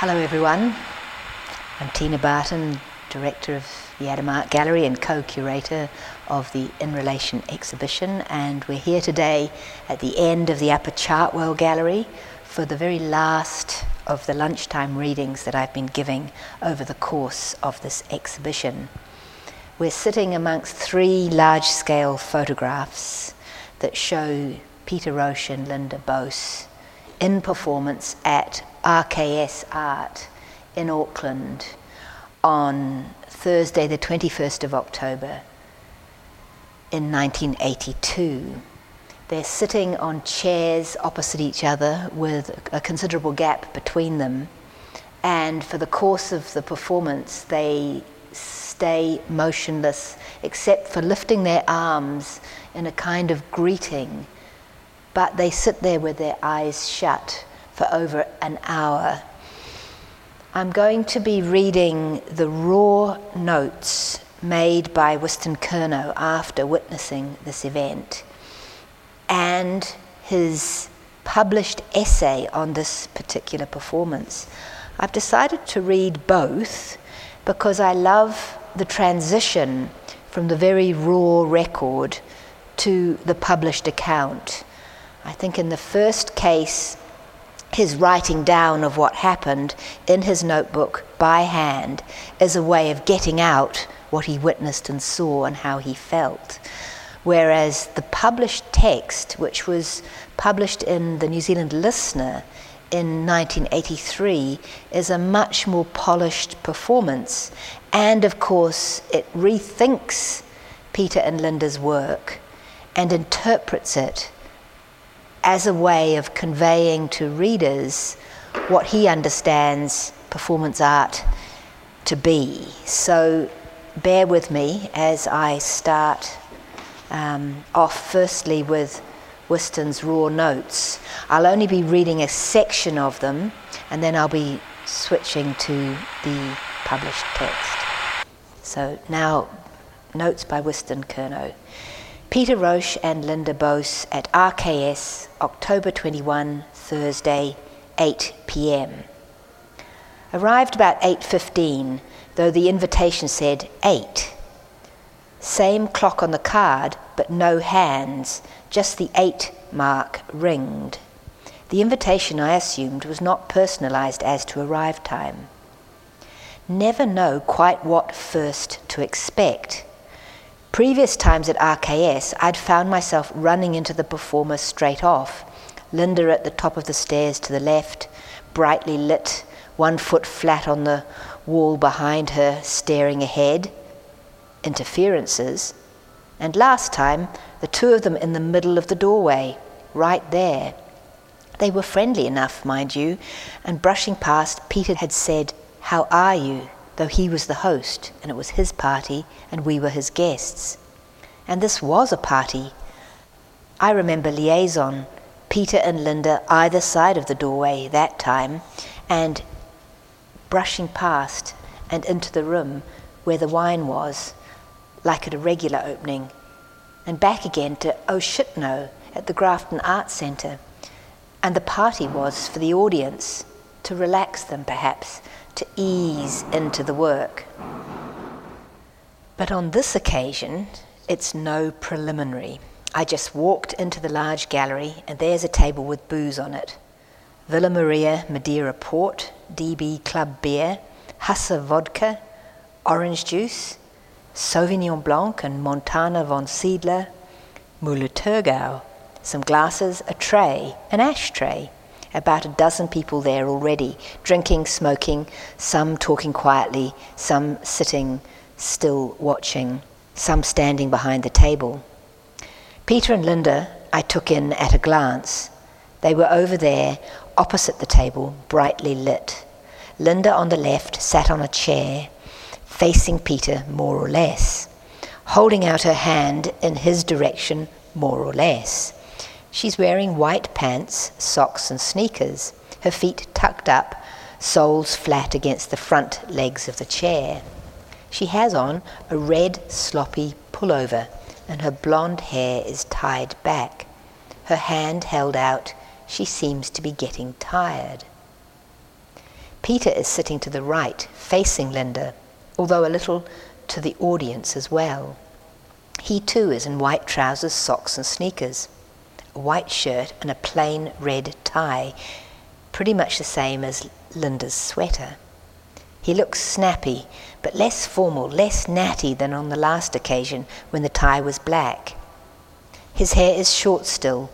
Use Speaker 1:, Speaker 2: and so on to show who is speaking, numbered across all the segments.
Speaker 1: Hello, everyone. I'm Tina Barton, Director of the Adam Art Gallery and co curator of the In Relation exhibition, and we're here today at the end of the Upper Chartwell Gallery for the very last of the lunchtime readings that I've been giving over the course of this exhibition. We're sitting amongst three large scale photographs that show Peter Roche and Linda Buis in performance at RKS Art in Auckland on Thursday, the 21st of October in 1982. They're sitting on chairs opposite each other with a considerable gap between them. And for the course of the performance, they stay motionless except for lifting their arms in a kind of greeting. But they sit there with their eyes shut for over an hour. I'm going to be reading the raw notes made by Wystan Curnow after witnessing this event and his published essay on this particular performance. I've decided to read both because I love the transition from the very raw record to the published account. I think in the first case, his writing down of what happened in his notebook by hand is a way of getting out what he witnessed and saw and how he felt. Whereas the published text, which was published in the New Zealand Listener in 1983, is a much more polished performance. And of course, it rethinks Peter and Linda's work and interprets it as a way of conveying to readers what he understands performance art to be. So bear with me as I start um, off firstly with Wystan's raw notes. I'll only be reading a section of them and then I'll be switching to the published text. So now, notes by Whiston Curnow. Peter Roche and Linda Buis at RKS, October 21, Thursday, 8 p.m. Arrived about 8:15, though the invitation said 8. Same clock on the card, but no hands, just the 8 mark ringed. The invitation, I assumed, was not personalized as to arrive time. Never know quite what first to expect Previous times at RKS, I'd found myself running into the performer straight off. Linda at the top of the stairs to the left, brightly lit, one foot flat on the wall behind her, staring ahead. Interferences. And last time, the two of them in the middle of the doorway, right there. They were friendly enough, mind you, and brushing past, Peter had said, How are you? Though he was the host and it was his party and we were his guests. And this was a party. I remember liaison, Peter and Linda either side of the doorway that time, and brushing past and into the room where the wine was, like at a regular opening, and back again to Oh Shit No at the Grafton Arts Centre. And the party was for the audience, to relax them perhaps, to ease into the work. But on this occasion, it's no preliminary. I just walked into the large gallery, and there's a table with booze on it Villa Maria Madeira Port, DB Club Beer, Huzzar Vodka, Orange Juice, Sauvignon Blanc and Montana Wohnsiedler, Müller Thurgau, some glasses, a tray, an ashtray, about a dozen people there already, drinking, smoking, some talking quietly, some sitting still watching, some standing behind the table. Peter and Linda I took in at a glance. They were over there, opposite the table, brightly lit. Linda on the left sat on a chair, facing Peter more or less, holding out her hand in his direction more or less. She's wearing white pants, socks, and sneakers, her feet tucked up, soles flat against the front legs of the chair. She has on a red, sloppy pullover, and her blonde hair is tied back. Her hand held out, she seems to be getting tired. Peter is sitting to the right, facing Linda, although a little to the audience as well. He too is in white trousers, socks, and sneakers, white shirt, and a plain red tie, pretty much the same as Linda's sweater. He looks snappy, but less formal, less natty than on the last occasion when the tie was black. His hair is short still,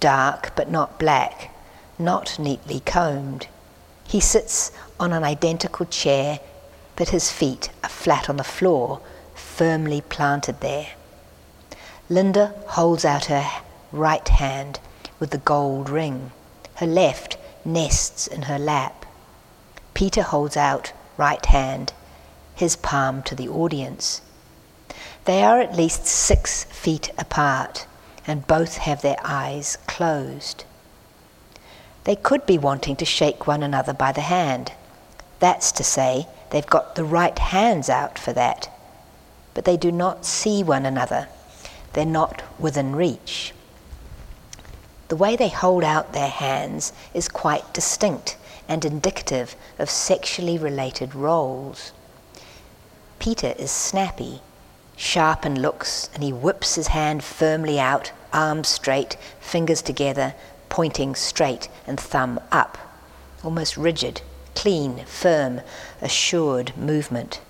Speaker 1: dark but not black, not neatly combed. He sits on an identical chair, but his feet are flat on the floor, firmly planted there. Linda holds out her right hand with the gold ring. Her left nests in her lap. Peter holds out right hand, his palm to the audience. They are at least six feet apart, and both have their eyes closed. They could be wanting to shake one another by the hand. That's to say, they've got the right hands out for that. But they do not see one another. They're not within reach. The way they hold out their hands is quite distinct and indicative of sexually related roles. Peter is snappy, sharp in looks, and he whips his hand firmly out, arms straight, fingers together, pointing straight and thumb up. Almost rigid, clean, firm, assured movement.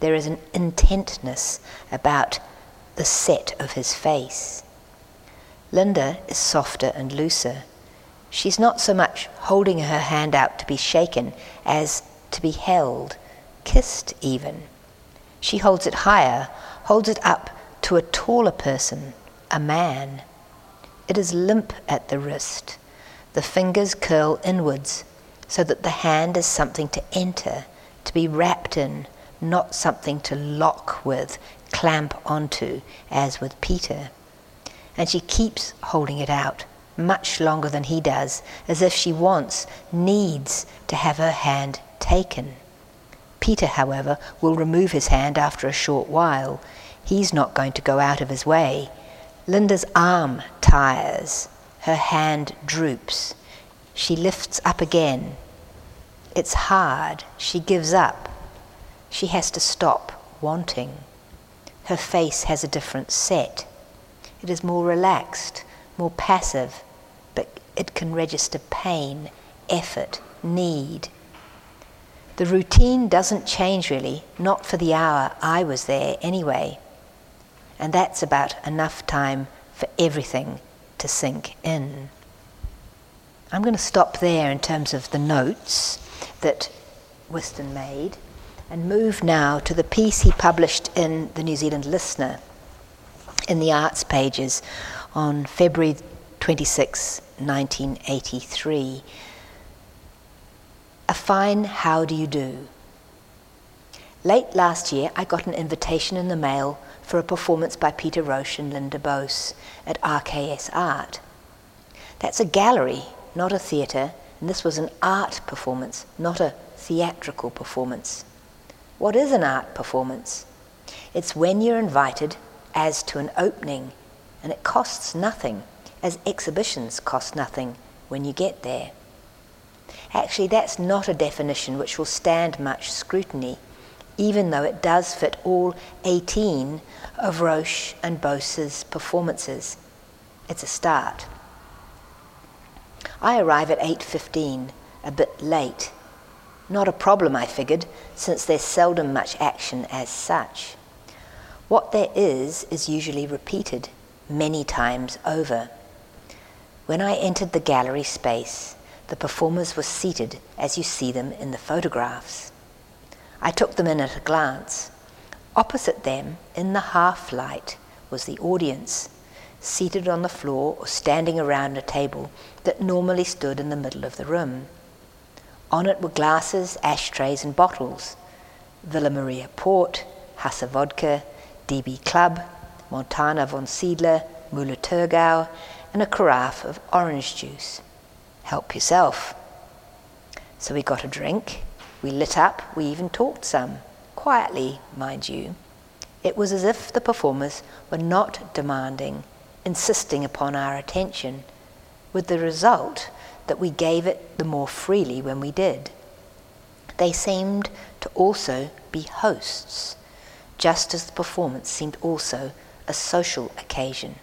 Speaker 1: There is an intentness about the set of his face. Linda is softer and looser. She's not so much holding her hand out to be shaken as to be held, kissed even. She holds it higher, holds it up to a taller person, a man. It is limp at the wrist. The fingers curl inwards so that the hand is something to enter, to be wrapped in, not something to lock with, clamp onto, as with Peter. And she keeps holding it out much longer than he does, as if she wants, needs to have her hand taken. Peter, however, will remove his hand after a short while. He's not going to go out of his way. Linda's arm tires. Her hand droops. She lifts up again. It's hard. She gives up. She has to stop wanting. Her face has a different set. It is more relaxed, more passive, but it can register pain, effort, need. The routine doesn't change really, not for the hour I was there anyway. And that's about enough time for everything to sink in. I'm going to stop there in terms of the notes that Wystan made and move now to the piece he published in the New Zealand Listener in the arts pages on February 26, 1983. A fine how do you do? Late last year, I got an invitation in the mail for a performance by Peter Roche and Linda Buis at RKS Art. That's a gallery, not a theatre, and this was an art performance, not a theatrical performance. What is an art performance? It's when you're invited as to an opening, and it costs nothing, as exhibitions cost nothing when you get there. Actually, that's not a definition which will stand much scrutiny, even though it does fit all 18 of Roche and Buis's performances. It's a start. I arrive at 8:15, a bit late. Not a problem, I figured, since there's seldom much action as such. What there is is usually repeated many times over. When I entered the gallery space, the performers were seated as you see them in the photographs. I took them in at a glance. Opposite them, in the half light, was the audience, seated on the floor or standing around a table that normally stood in the middle of the room. On it were glasses, ashtrays, and bottles Villa Maria Port, Huzzar Vodka, DB Club, Montana Wohnsiedler, Müller Thurgau, and a carafe of orange juice. Help yourself. So we got a drink, we lit up, we even talked some. Quietly, mind you. It was as if the performers were not demanding, insisting upon our attention, with the result that we gave it the more freely when we did. they seemed to also be hosts, just as the performance seemed also a social occasion.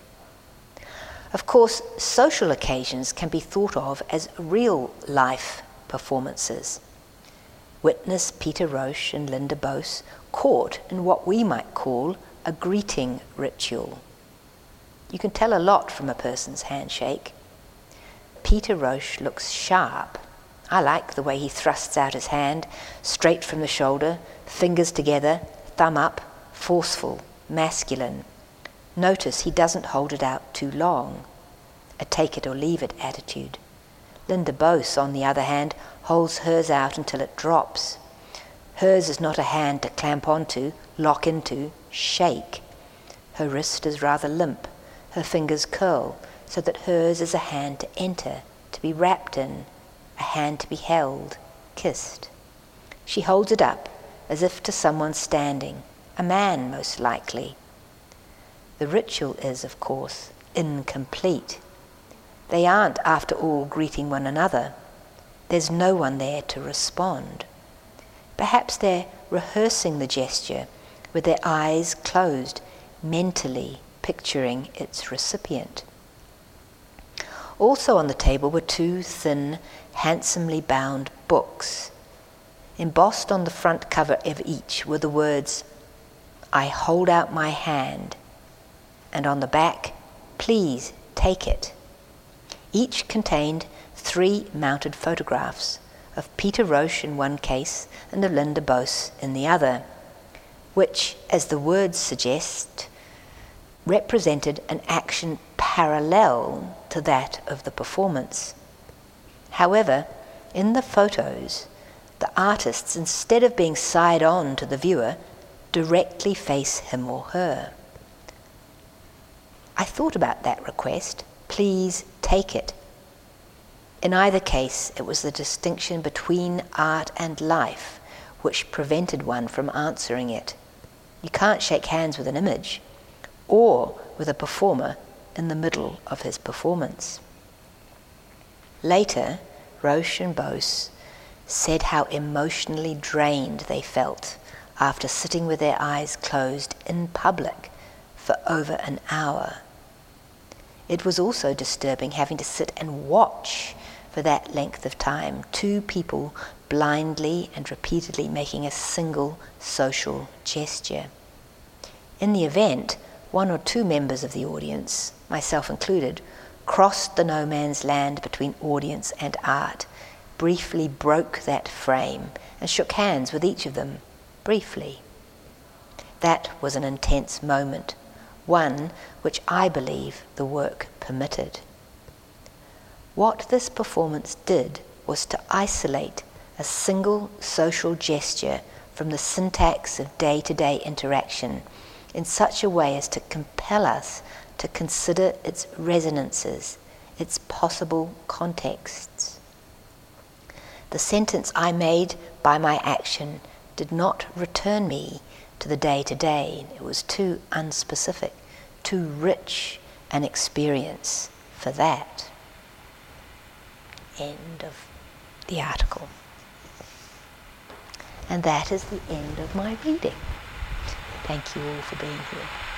Speaker 1: Of course, social occasions can be thought of as real life performances. Witness Peter Roche and Linda Buis caught in what we might call a greeting ritual. You can tell a lot from a person's handshake. Peter Roche looks sharp. I like the way he thrusts out his hand, straight from the shoulder, fingers together, thumb up, forceful, masculine. Notice he doesn't hold it out too long, a take it or leave it attitude. Linda Buis, on the other hand, holds hers out until it drops. Hers is not a hand to clamp onto, lock into, shake. Her wrist is rather limp, her fingers curl, so that hers is a hand to enter, to be wrapped in, a hand to be held, kissed. She holds it up as if to someone standing, a man most likely, the ritual is, of course, incomplete. They aren't, after all, greeting one another. There's no one there to respond. Perhaps they're rehearsing the gesture with their eyes closed, mentally picturing its recipient. Also on the table were two thin, handsomely bound books. Embossed on the front cover of each were the words, I hold out my hand and on the back, please take it. Each contained three mounted photographs of Peter Roche in one case and of Linda Buis in the other, which, as the words suggest, represented an action parallel to that of the performance. However, in the photos, the artists, instead of being side on to the viewer, directly face him or her. I thought about that request. Please take it. In either case, it was the distinction between art and life which prevented one from answering it. You can't shake hands with an image or with a performer in the middle of his performance. Later, Roche and Buis said how emotionally drained they felt after sitting with their eyes closed in public for over an hour. It was also disturbing having to sit and watch for that length of time two people blindly and repeatedly making a single social gesture. In the event, one or two members of the audience, myself included, crossed the no man's land between audience and art, briefly broke that frame, and shook hands with each of them, briefly. That was an intense moment one which I believe the work permitted. What this performance did was to isolate a single social gesture from the syntax of day to day interaction in such a way as to compel us to consider its resonances, its possible contexts. The sentence I made by my action did not return me to the day to day. It was too unspecific, too rich an experience for that. End of the article. And that is the end of my reading. Thank you all for being here.